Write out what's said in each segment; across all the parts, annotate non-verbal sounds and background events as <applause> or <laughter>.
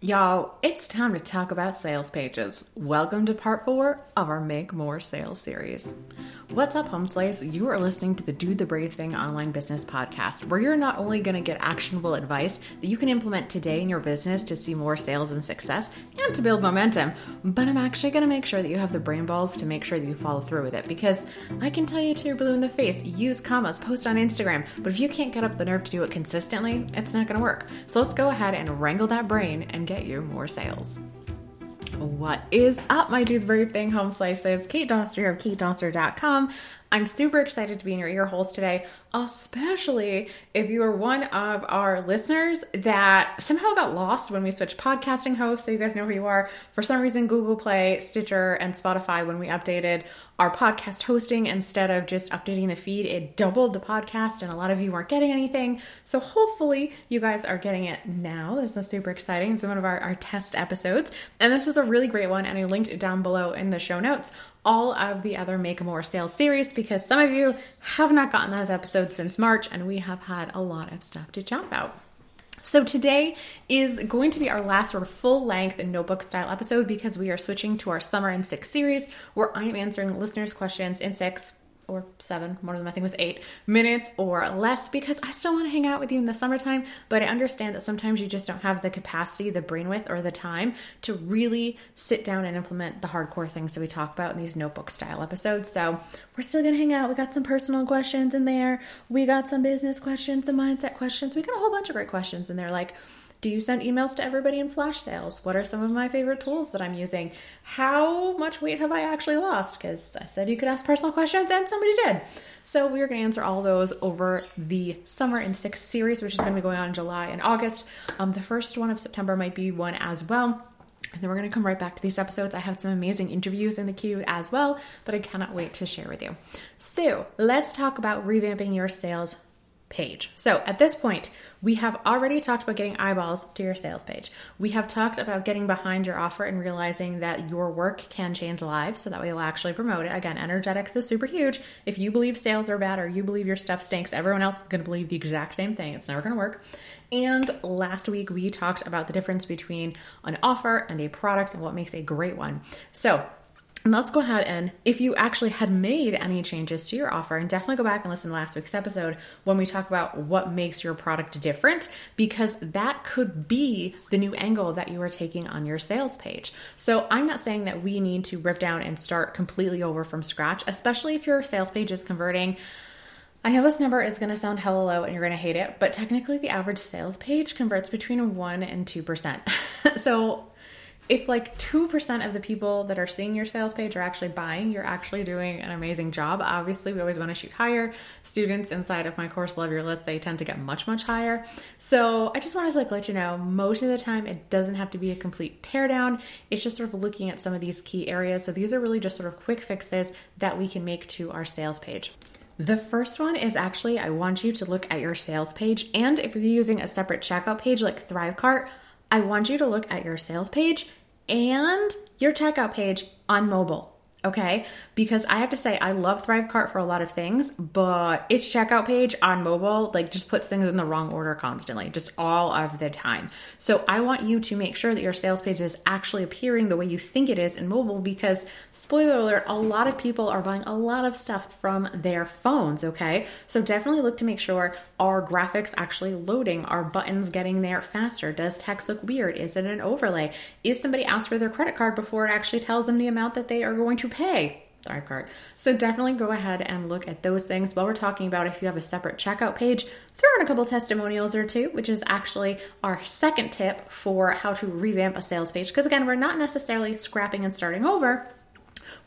Y'all, it's time to talk about sales pages. Welcome to part four of our Make More Sales series. What's up, home slaves? You are listening to the Do the Brave Thing online business podcast, where you're not only going to get actionable advice that you can implement today in your business to see more sales and success and to build momentum, but I'm actually going to make sure that you have the brain balls to make sure that you follow through with it. Because I can tell you to your blue in the face, use commas, post on Instagram, but if you can't get up the nerve to do it consistently, it's not going to work. So let's go ahead and wrangle that brain and get you more sales. What is up, my Do the Brave Thing home slices? Kate Doster of katedoster.com. I'm super excited to be in your ear holes today, especially if you are one of our listeners that somehow got lost when we switched podcasting hosts. So you guys know who you are. For some reason, Google Play, Stitcher, and Spotify, when we updated our podcast hosting, instead of just updating the feed, it doubled the podcast, and a lot of you weren't getting anything. So hopefully, you guys are getting it now. This is super exciting. It's one of our, our test episodes, and this is a really great one, and I linked it down below in the show notes all of the other Make a More Sales series because some of you have not gotten those episodes since March and we have had a lot of stuff to chat about. So today is going to be our last sort of full length notebook style episode because we are switching to our summer in six series where I am answering listeners' questions in six or seven, one of them I think was eight minutes or less because I still want to hang out with you in the summertime. But I understand that sometimes you just don't have the capacity, the brain width, or the time to really sit down and implement the hardcore things that we talk about in these notebook style episodes. So we're still going to hang out. We got some personal questions in there, we got some business questions, some mindset questions. We got a whole bunch of great questions in there like, do you send emails to everybody in flash sales? What are some of my favorite tools that I'm using? How much weight have I actually lost? Because I said you could ask personal questions and somebody did. So we're going to answer all those over the Summer in Six series, which is going to be going on in July and August. Um, the first one of September might be one as well. And then we're going to come right back to these episodes. I have some amazing interviews in the queue as well that I cannot wait to share with you. So let's talk about revamping your sales page. So at this point, we have already talked about getting eyeballs to your sales page. We have talked about getting behind your offer and realizing that your work can change lives so that way you'll actually promote it. Again, energetics is super huge. If you believe sales are bad or you believe your stuff stinks, everyone else is going to believe the exact same thing. It's never going to work. And last week we talked about the difference between an offer and a product and what makes a great one. So, let's go ahead and if you actually had made any changes to your offer, and definitely go back and listen to last week's episode when we talk about what makes your product different, because that could be the new angle that you are taking on your sales page. So I'm not saying that we need to rip down and start completely over from scratch, especially if your sales page is converting. I know this number is going to sound hella low and you're going to hate it, but technically the average sales page converts between 1 and 2%. <laughs> so if like 2% of the people that are seeing your sales page are actually buying, you're actually doing an amazing job. Obviously, we always want to shoot higher. Students inside of my course Love Your List, they tend to get much much higher. So, I just wanted to like let you know most of the time it doesn't have to be a complete teardown. It's just sort of looking at some of these key areas. So, these are really just sort of quick fixes that we can make to our sales page. The first one is actually I want you to look at your sales page and if you're using a separate checkout page like Thrivecart, I want you to look at your sales page and your checkout page on mobile. Okay, because I have to say, I love Thrivecart for a lot of things, but its checkout page on mobile, like, just puts things in the wrong order constantly, just all of the time. So, I want you to make sure that your sales page is actually appearing the way you think it is in mobile because, spoiler alert, a lot of people are buying a lot of stuff from their phones. Okay, so definitely look to make sure our graphics actually loading, our buttons getting there faster. Does text look weird? Is it an overlay? Is somebody asked for their credit card before it actually tells them the amount that they are going to pay. Thrivecart. So definitely go ahead and look at those things. While we're talking about if you have a separate checkout page, throw in a couple testimonials or two, which is actually our second tip for how to revamp a sales page. Because again, we're not necessarily scrapping and starting over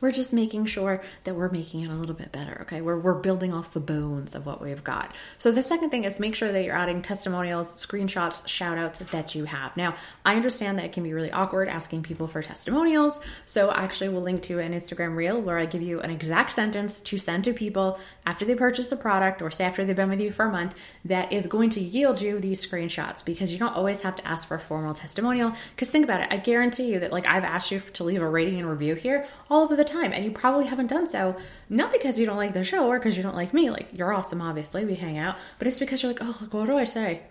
we're just making sure that we're making it a little bit better. Okay. We're, we're building off the bones of what we've got. So the second thing is make sure that you're adding testimonials, screenshots, shout outs that you have. Now, I understand that it can be really awkward asking people for testimonials. So I actually will link to an Instagram reel where I give you an exact sentence to send to people after they purchase a product or say after they've been with you for a month that is going to yield you these screenshots because you don't always have to ask for a formal testimonial. Because think about it, I guarantee you that like I've asked you to leave a rating and review here all of the time, and you probably haven't done so not because you don't like the show or because you don't like me. Like you're awesome, obviously we hang out, but it's because you're like, oh, what do I say?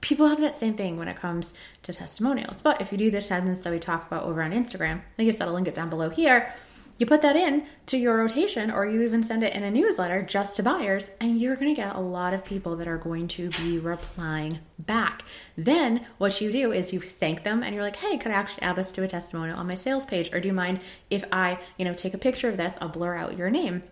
people have that same thing when it comes to testimonials. But if you do the sentence that we talked about over on Instagram, like I said, I'll link it down below here you put that in to your rotation, or you even send it in a newsletter just to buyers, and you're going to get a lot of people that are going to be replying back. Then what you do is you thank them and you're like, hey, could I actually add this to a testimonial on my sales page? Or do you mind if I, you know, take a picture of this? I'll blur out your name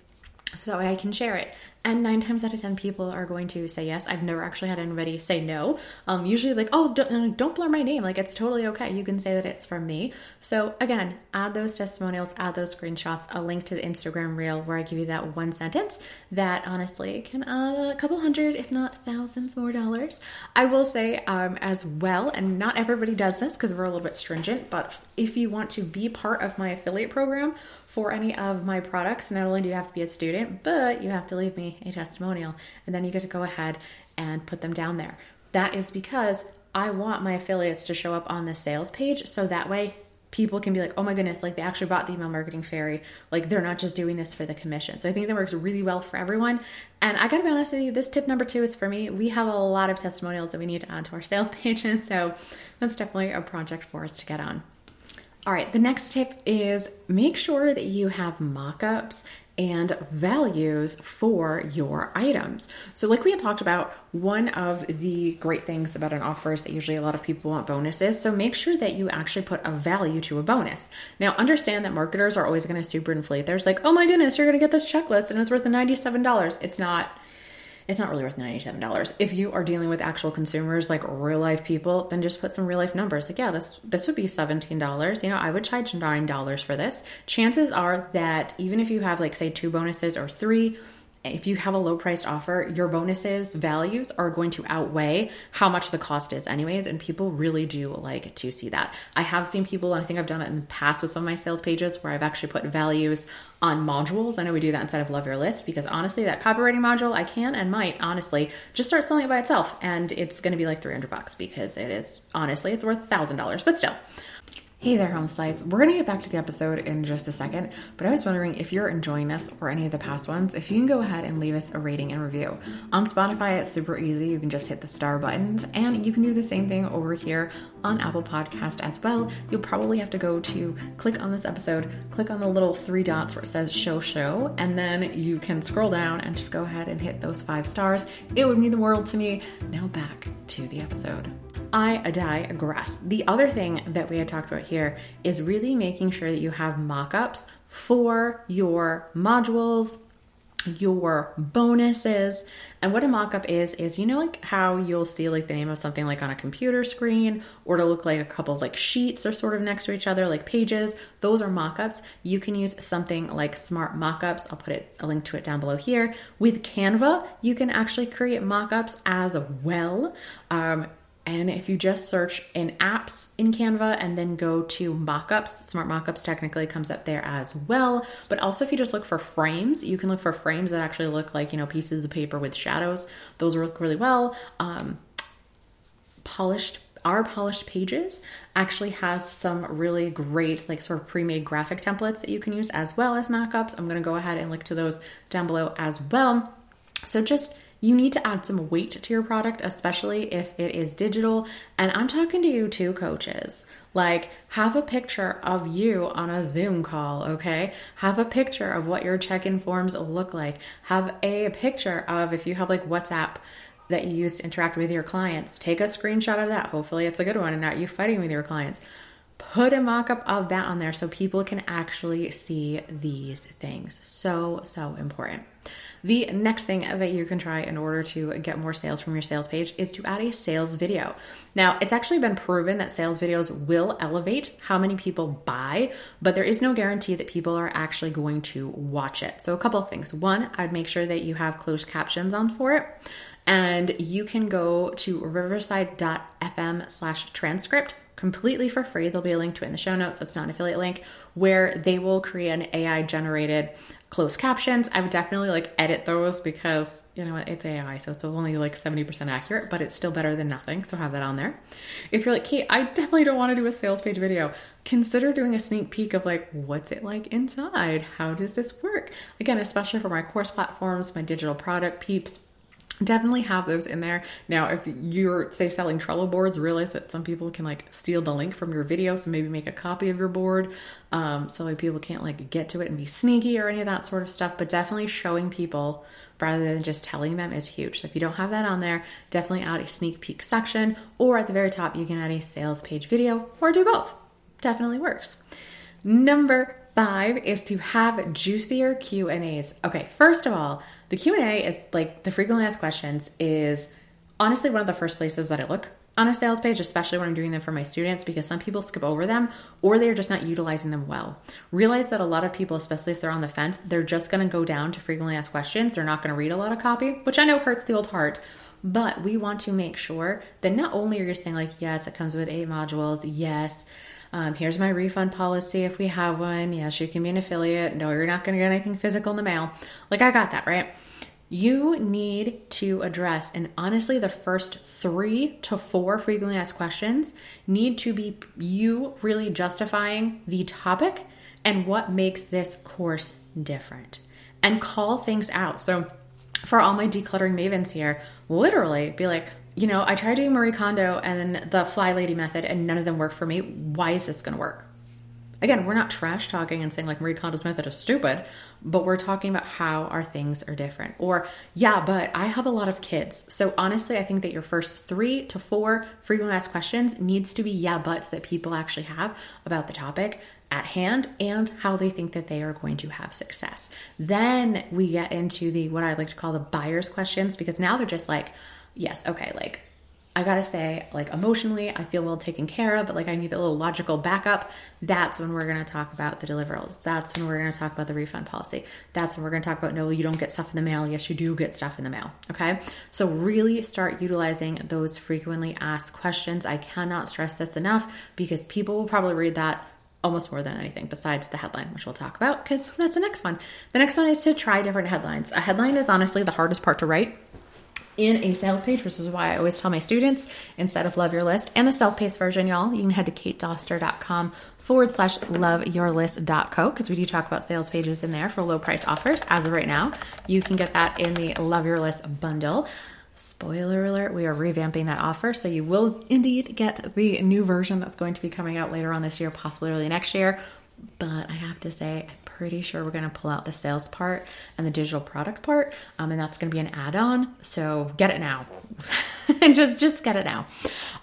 so that way I can share it. And nine times out of ten, people are going to say yes. I've never actually had anybody say no. Um, usually, like, oh, don't, don't blur my name. Like, it's totally okay. You can say that it's from me. So, again, add those testimonials, add those screenshots, a link to the Instagram reel where I give you that one sentence that honestly can add a couple hundred, if not thousands more dollars. I will say um, as well, and not everybody does this because we're a little bit stringent, but if you want to be part of my affiliate program, for any of my products, not only do you have to be a student, but you have to leave me a testimonial. And then you get to go ahead and put them down there. That is because I want my affiliates to show up on the sales page so that way people can be like, oh my goodness, like they actually bought the email marketing fairy. Like they're not just doing this for the commission. So I think that works really well for everyone. And I gotta be honest with you, this tip number two is for me. We have a lot of testimonials that we need to add to our sales <laughs> page. And So that's definitely a project for us to get on. All right, the next tip is make sure that you have mock-ups and values for your items. So, like we had talked about, one of the great things about an offer is that usually a lot of people want bonuses. So, make sure that you actually put a value to a bonus. Now, understand that marketers are always going to super inflate. There's like, oh my goodness, you're going to get this checklist and it's worth $97. It's not it's not really worth $97. If you are dealing with actual consumers, like real life people, then just put some real life numbers. Like, yeah, this this would be $17. You know, I would charge $9 for this. Chances are that even if you have like say two bonuses or three, if you have a low priced offer, your bonuses values are going to outweigh how much the cost is, anyways. And people really do like to see that. I have seen people, and I think I've done it in the past with some of my sales pages where I've actually put values on modules. I know we do that instead of Love Your List because honestly, that copywriting module, I can and might honestly just start selling it by itself. And it's going to be like 300 bucks because it is honestly, it's worth $1,000, but still. Hey there, home slides. We're going to get back to the episode in just a second, but I was wondering if you're enjoying this or any of the past ones, if you can go ahead and leave us a rating and review. On Spotify, it's super easy. You can just hit the star buttons, and you can do the same thing over here on Apple Podcast as well. You'll probably have to go to click on this episode, click on the little three dots where it says show show, and then you can scroll down and just go ahead and hit those five stars. It would mean the world to me. Now back to the episode. I digress. The other thing that we had talked about here is really making sure that you have mock ups for your modules, your bonuses. And what a mock-up is is you know like how you'll see like the name of something like on a computer screen or to look like a couple like sheets are sort of next to each other like pages. Those are mock-ups. You can use something like Smart Mockups. I'll put it a link to it down below here. With Canva, you can actually create mock-ups as well. Um, and if you just search in apps in Canva and then go to mockups, Smart Mockups technically comes up there as well. But also, if you just look for frames, you can look for frames that actually look like, you know, pieces of paper with shadows. Those work really well. Um, polished our polished pages actually has some really great like sort of pre-made graphic templates that you can use as well as mockups i'm going to go ahead and link to those down below as well so just you need to add some weight to your product, especially if it is digital. And I'm talking to you too, coaches. Like, have a picture of you on a Zoom call, okay? Have a picture of what your check in forms look like. Have a picture of if you have like WhatsApp that you use to interact with your clients. Take a screenshot of that. Hopefully, it's a good one and not you fighting with your clients. Put a mock up of that on there so people can actually see these things. So, so important. The next thing that you can try in order to get more sales from your sales page is to add a sales video. Now, it's actually been proven that sales videos will elevate how many people buy, but there is no guarantee that people are actually going to watch it. So, a couple of things. One, I'd make sure that you have closed captions on for it. And you can go to riverside.fm slash transcript completely for free. There'll be a link to it in the show notes. It's not an affiliate link where they will create an AI generated closed captions. I would definitely like edit those because you know it's AI, so it's only like 70% accurate, but it's still better than nothing. So have that on there. If you're like, Kate, I definitely don't want to do a sales page video, consider doing a sneak peek of like, what's it like inside? How does this work? Again, especially for my course platforms, my digital product peeps, definitely have those in there. Now, if you're say selling Trello boards, realize that some people can like steal the link from your video, so maybe make a copy of your board, um, so like people can't like get to it and be sneaky or any of that sort of stuff. But definitely showing people rather than just telling them is huge. So if you don't have that on there, definitely add a sneak peek section, or at the very top you can add a sales page video, or do both. Definitely works. Number five is to have juicier Q and A's. Okay, first of all the Q&A is like the frequently asked questions is honestly one of the first places that I look on a sales page, especially when I'm doing them for my students, because some people skip over them or they're just not utilizing them well. Realize that a lot of people, especially if they're on the fence, they're just going to go down to frequently asked questions. They're not going to read a lot of copy, which I know hurts the old heart. But we want to make sure that not only are you saying, like, yes, it comes with eight modules, yes, um, here's my refund policy if we have one. Yes, you can be an affiliate. No, you're not going to get anything physical in the mail. Like, I got that, right? You need to address, and honestly, the first three to four frequently asked questions need to be you really justifying the topic and what makes this course different and call things out. So, for all my decluttering mavens here, literally be like, you know, I tried doing Marie Kondo and the Fly Lady method, and none of them work for me. Why is this going to work? Again, we're not trash talking and saying like Marie Kondo's method is stupid, but we're talking about how our things are different. Or, yeah, but I have a lot of kids. So honestly, I think that your first three to four frequently asked questions needs to be yeah, buts that people actually have about the topic at hand and how they think that they are going to have success. Then we get into the what I like to call the buyer's questions because now they're just like, yes, okay, like I gotta say, like emotionally, I feel well taken care of, but like I need a little logical backup. That's when we're gonna talk about the deliverables. That's when we're gonna talk about the refund policy. That's when we're gonna talk about no, you don't get stuff in the mail. Yes, you do get stuff in the mail. Okay. So really start utilizing those frequently asked questions. I cannot stress this enough because people will probably read that almost more than anything besides the headline, which we'll talk about because that's the next one. The next one is to try different headlines. A headline is honestly the hardest part to write in a sales page, which is why I always tell my students instead of Love Your List and the self paced version, y'all, you can head to katedoster.com forward slash love your loveyourlist.co because we do talk about sales pages in there for low price offers. As of right now, you can get that in the Love Your List bundle. Spoiler alert, we are revamping that offer. So you will indeed get the new version that's going to be coming out later on this year, possibly early next year. But I have to say, I'm pretty sure we're going to pull out the sales part and the digital product part, um, and that's going to be an add-on. So get it now, <laughs> just just get it now.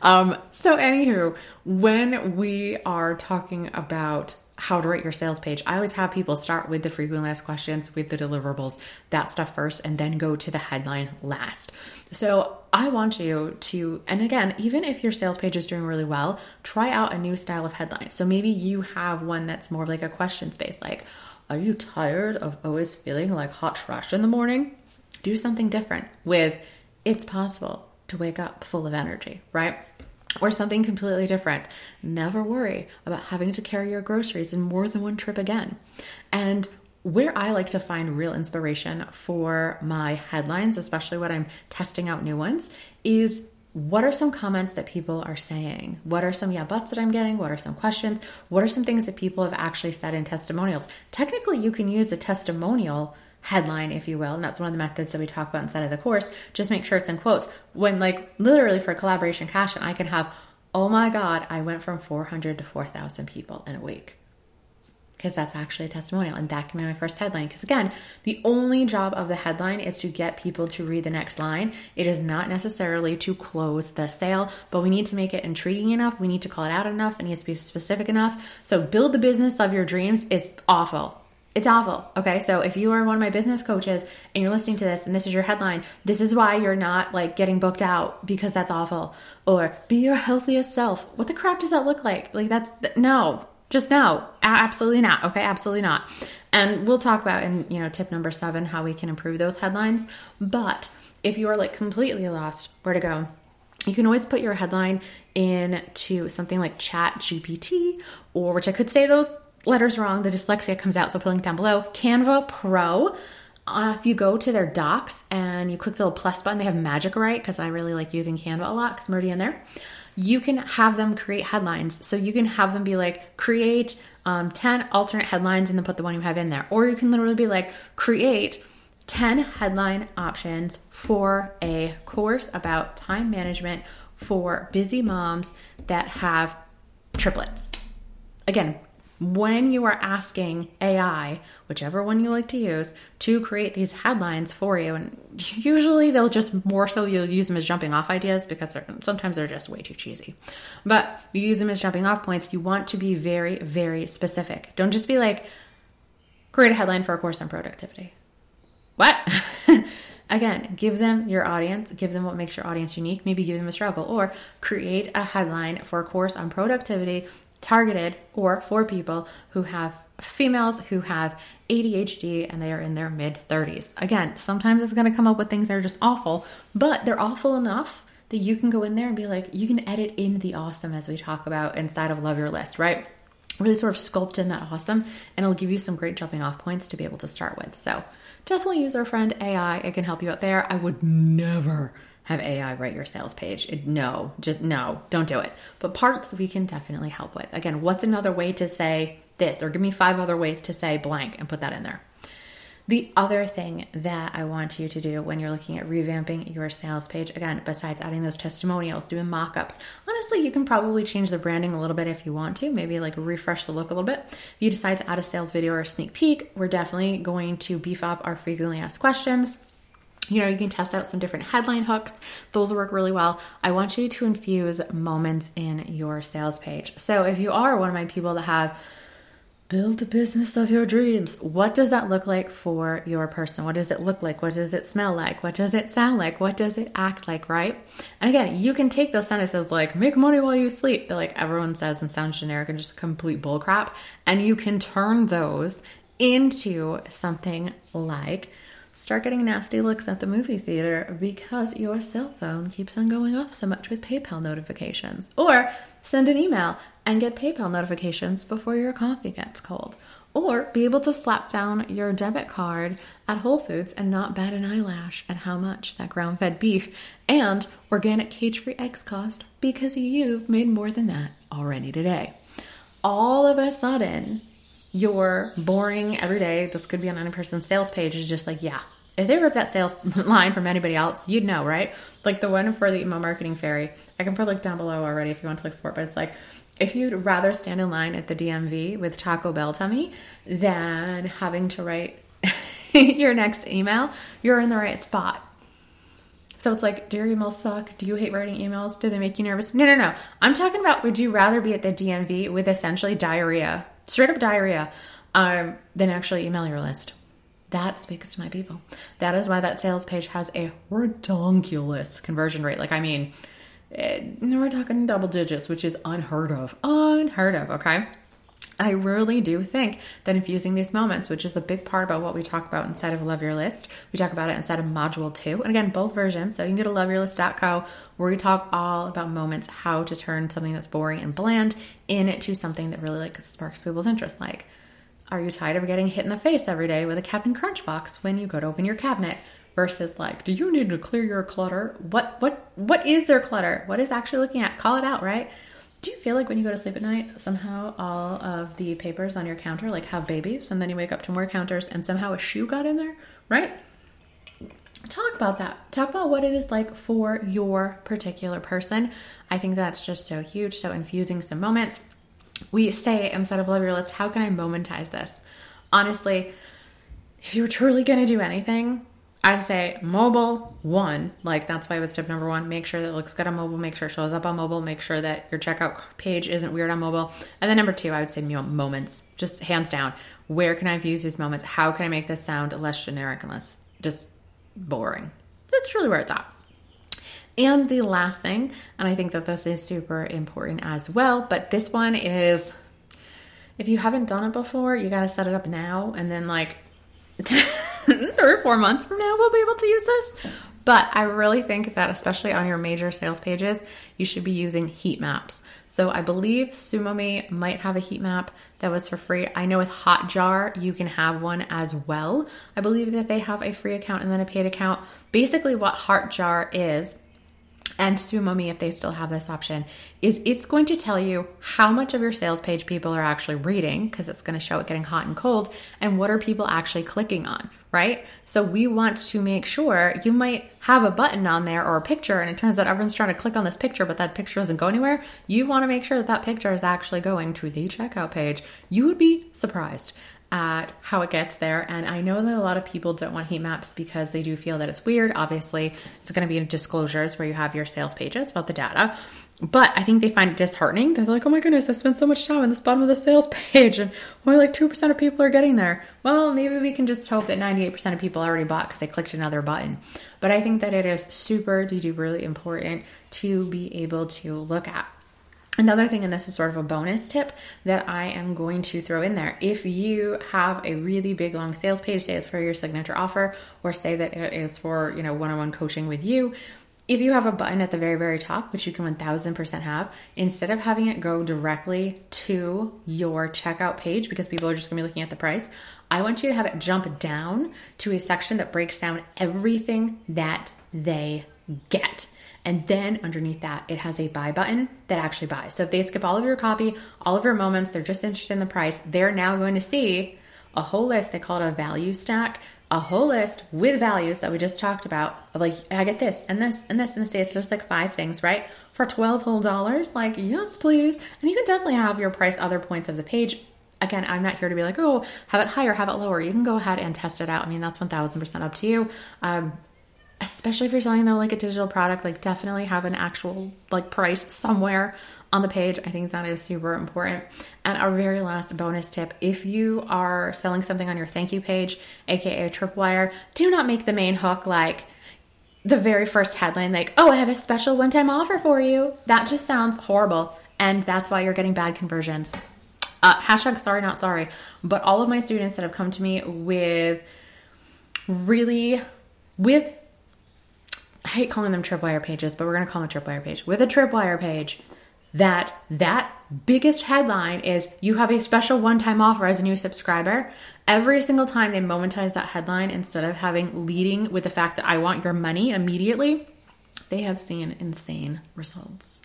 Um, so anywho, when we are talking about how to write your sales page. I always have people start with the frequently asked questions, with the deliverables, that stuff first, and then go to the headline last. So I want you to, and again, even if your sales page is doing really well, try out a new style of headline. So maybe you have one that's more like a question space, like, are you tired of always feeling like hot trash in the morning? Do something different with, it's possible to wake up full of energy, right? Or something completely different. Never worry about having to carry your groceries in more than one trip again. And where I like to find real inspiration for my headlines, especially when I'm testing out new ones, is what are some comments that people are saying? What are some yeah buts that I'm getting? What are some questions? What are some things that people have actually said in testimonials? Technically, you can use a testimonial headline, if you will. And that's one of the methods that we talk about inside of the course. Just make sure it's in quotes. When, like, literally for collaboration cash, and I can have, oh my God, I went from 400 to 4,000 people in a week. Because that's actually a testimonial, and that can be my first headline. Because again, the only job of the headline is to get people to read the next line. It is not necessarily to close the sale, but we need to make it intriguing enough. We need to call it out enough. It needs to be specific enough. So, build the business of your dreams. It's awful it's awful. Okay. So if you are one of my business coaches and you're listening to this and this is your headline, this is why you're not like getting booked out because that's awful. Or be your healthiest self. What the crap does that look like? Like that's no, just no. Absolutely not. Okay. Absolutely not. And we'll talk about in, you know, tip number seven, how we can improve those headlines. But if you are like completely lost where to go, you can always put your headline into something like ChatGPT or which I could say those letters wrong, the dyslexia comes out. So I'll put a link down below. Canva Pro. Uh, if you go to their docs and you click the little plus button, they have Magic Write because I really like using Canva a lot because I'm in there. You can have them create headlines. So you can have them be like, create um, 10 alternate headlines and then put the one you have in there. Or you can literally be like, create 10 headline options for a course about time management for busy moms that have triplets. Again, when you are asking AI, whichever one you like to use, to create these headlines for you, and usually they'll just more so you'll use them as jumping off ideas because they're, sometimes they're just way too cheesy. But you use them as jumping off points. You want to be very, very specific. Don't just be like, create a headline for a course on productivity. What? <laughs> Again, give them your audience, give them what makes your audience unique, maybe give them a struggle, or create a headline for a course on productivity targeted or for people who have females who have ADHD and they are in their mid 30s. Again, sometimes it's going to come up with things that are just awful, but they're awful enough that you can go in there and be like, you can edit in the awesome as we talk about inside of Love Your List, right? Really sort of sculpt in that awesome and it'll give you some great jumping off points to be able to start with. So definitely use our friend AI. It can help you out there. I would never have AI write your sales page. No, just no, don't do it. But parts we can definitely help with. Again, what's another way to say this, or give me five other ways to say blank and put that in there. The other thing that I want you to do when you're looking at revamping your sales page, again, besides adding those testimonials, doing mock ups, honestly, you can probably change the branding a little bit if you want to, maybe like refresh the look a little bit. If you decide to add a sales video or a sneak peek, we're definitely going to beef up our frequently asked questions you know, you can test out some different headline hooks. Those work really well. I want you to infuse moments in your sales page. So, if you are one of my people that have build the business of your dreams, what does that look like for your person? What does it look like? What does it smell like? What does it sound like? What does it act like, right? And again, you can take those sentences like make money while you sleep that like everyone says and sounds generic and just complete bullcrap, and you can turn those into something like start getting nasty looks at the movie theater because your cell phone keeps on going off so much with PayPal notifications. Or send an email and get PayPal notifications before your coffee gets cold. Or be able to slap down your debit card at Whole Foods and not bat an eyelash at how much that ground fed beef and organic cage free eggs cost because you've made more than that already today. All of a sudden, your boring every day, this could be on any person's sales page, is just like, yeah, if they ripped that sales <laughs> line from anybody else, you'd know, right? Like the one for the email marketing fairy. I can put link down below already if you want to look for it, but it's like if you'd rather stand in line at the DMV with Taco Bell tummy than having to write <laughs> your next email, you're in the right spot. So it's like, do your emails suck? Do you hate writing emails? Do they make you nervous? No, no, no. I'm talking about would you rather be at the DMV with essentially diarrhea straight up diarrhea, um, then actually email your list. That speaks to my people. That is why that sales page has a redonkulous conversion rate. Like, I mean, it, eh, we're talking double digits, which is unheard of. Unheard of, okay? I really do think that infusing these moments, which is a big part about what we talk about inside of Love Your List, we talk about it inside of Module 2. And again, both versions. So you can go to loveyourlist.co where we talk all about moments, how to turn something that's boring and bland into something that really like sparks people's interest. Like, are you tired of getting hit in the face every day with a Captain Crunch box when you go to open your cabinet? Versus like, do you need to clear your clutter? What what what is their clutter? What is actually looking at? Call it out, right? Do you feel like when you go to sleep at night, somehow all of the papers on your counter like have babies, and then you wake up to more counters, and somehow a shoe got in there, right? Talk about that. Talk about what it is like for your particular person. I think that's just so huge. So infusing some moments. We say instead of Love Your List, how can I momentize this? Honestly, if you're truly going to do anything, I'd say mobile one, like that's why it was tip number one. Make sure that it looks good on mobile, make sure it shows up on mobile, make sure that your checkout page isn't weird on mobile. And then number two, I would say moments, just hands down. Where can I use these moments? How can I make this sound less generic and less just boring? That's truly where it's at. And the last thing, and I think that this is super important as well, but this one is if you haven't done it before, you got to set it up now and then like <laughs> three or four months from now, we'll be able to use this. But I really think that, especially on your major sales pages, you should be using heat maps. So I believe SumoMe might have a heat map that was for free. I know with Hotjar, you can have one as well. I believe that they have a free account and then a paid account. Basically, what Hotjar is, and SumoMe, if they still have this option, is it's going to tell you how much of your sales page people are actually reading because it's going to show it getting hot and cold, and what are people actually clicking on, right? So we want to make sure you might have a button on there or a picture, and it turns out everyone's trying to click on this picture, but that picture doesn't go anywhere. You want to make sure that that picture is actually going to the checkout page. You would be surprised at how it gets there. And I know that a lot of people don't want heat maps because they do feel that it's weird. Obviously, it's going to be in disclosures where you have your sales pages about the data. But I think they find it disheartening. They're like, oh my goodness, I spent so much time on this bottom of the sales <laughs> page and only like 2% of people are getting there. Well, maybe we can just hope that 98% of people already bought because they clicked another button. But I think that it is super duty really important to be able to look at. Another thing, and this is sort of a bonus tip that I am going to throw in there. If you have a really big long sales page, say it's for your signature offer, or say that it is for, you know, one-on-one coaching with you, if you have a button at the very, very top, which you can 1000% have, instead of having it go directly to your checkout page because people are just gonna be looking at the price, I want you to have it jump down to a section that breaks down everything that they get. And then underneath that, it has a buy button that actually buys. So if they skip all of your copy, all of your moments, they're just interested in the price, they're now going to see a whole list. They call it a value stack, a whole list with values that we just talked about of like, I get this and this and this and this. It's just like five things, right? For 12 whole dollars, like, yes, please. And you can definitely have your price other points of the page again, I'm not here to be like, oh, have it higher, have it lower. You can go ahead and test it out. I mean, that's 1000% up to you. Um, especially if you're selling though like a digital product like definitely have an actual like price somewhere on the page. I think that is super important. And our very last bonus tip if you are selling something on your thank you page aka tripwire do not make the main hook like the very first headline like oh i have a special one-time offer for you. That just sounds horrible and that's why you're getting bad conversions. Uh, hashtag sorry not sorry. But all of my students that have come to me with really with I hate calling them tripwire pages, but we're going to call them a tripwire page. With a tripwire page, that that biggest headline is you have a special one-time offer as a new subscriber. Every single time they momentize that headline instead of having leading with the fact that I want your money immediately, they have seen insane results.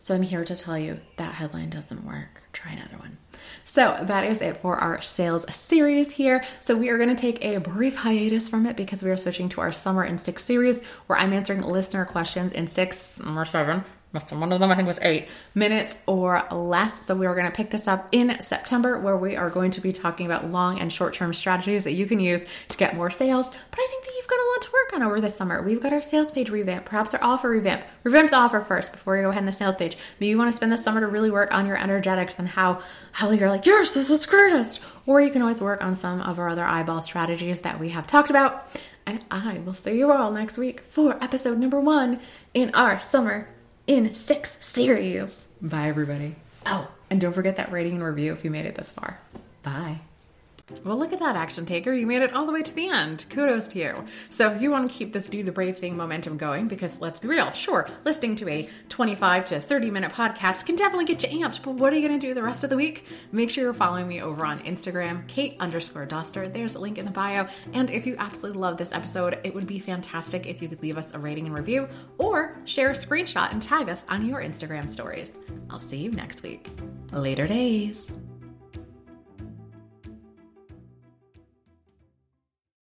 So I'm here to tell you that headline doesn't work. Try another one. So that is it for our sales series here. So we are going to take a brief hiatus from it because we are switching to our summer in six series where I'm answering listener questions in six or seven one of them I think was eight minutes or less. So we are going to pick this up in September where we are going to be talking about long and short term strategies that you can use to get more sales. But I think that you've got a lot to work on over the summer. We've got our sales page revamp, perhaps our offer revamp. Revamp the offer first before you go ahead in the sales page. Maybe you want to spend the summer to really work on your energetics and how how you're like, this is greatest. Or you can always work on some of our other eyeball strategies that we have talked about. And I will see you all next week for episode number one in our summer in six series. Bye, everybody. Oh, and don't forget that rating and review if you made it this far. Bye. Well, look at that, action taker. You made it all the way to the end. Kudos to you. So, if you want to keep this do the brave thing momentum going, because let's be real, sure, listening to a 25 to 30 minute podcast can definitely get you amped, but what are you going to do the rest of the week? Make sure you're following me over on Instagram, Kate underscore Doster. There's a link in the bio. And if you absolutely love this episode, it would be fantastic if you could leave us a rating and review or share a screenshot and tag us on your Instagram stories. I'll see you next week. Later days.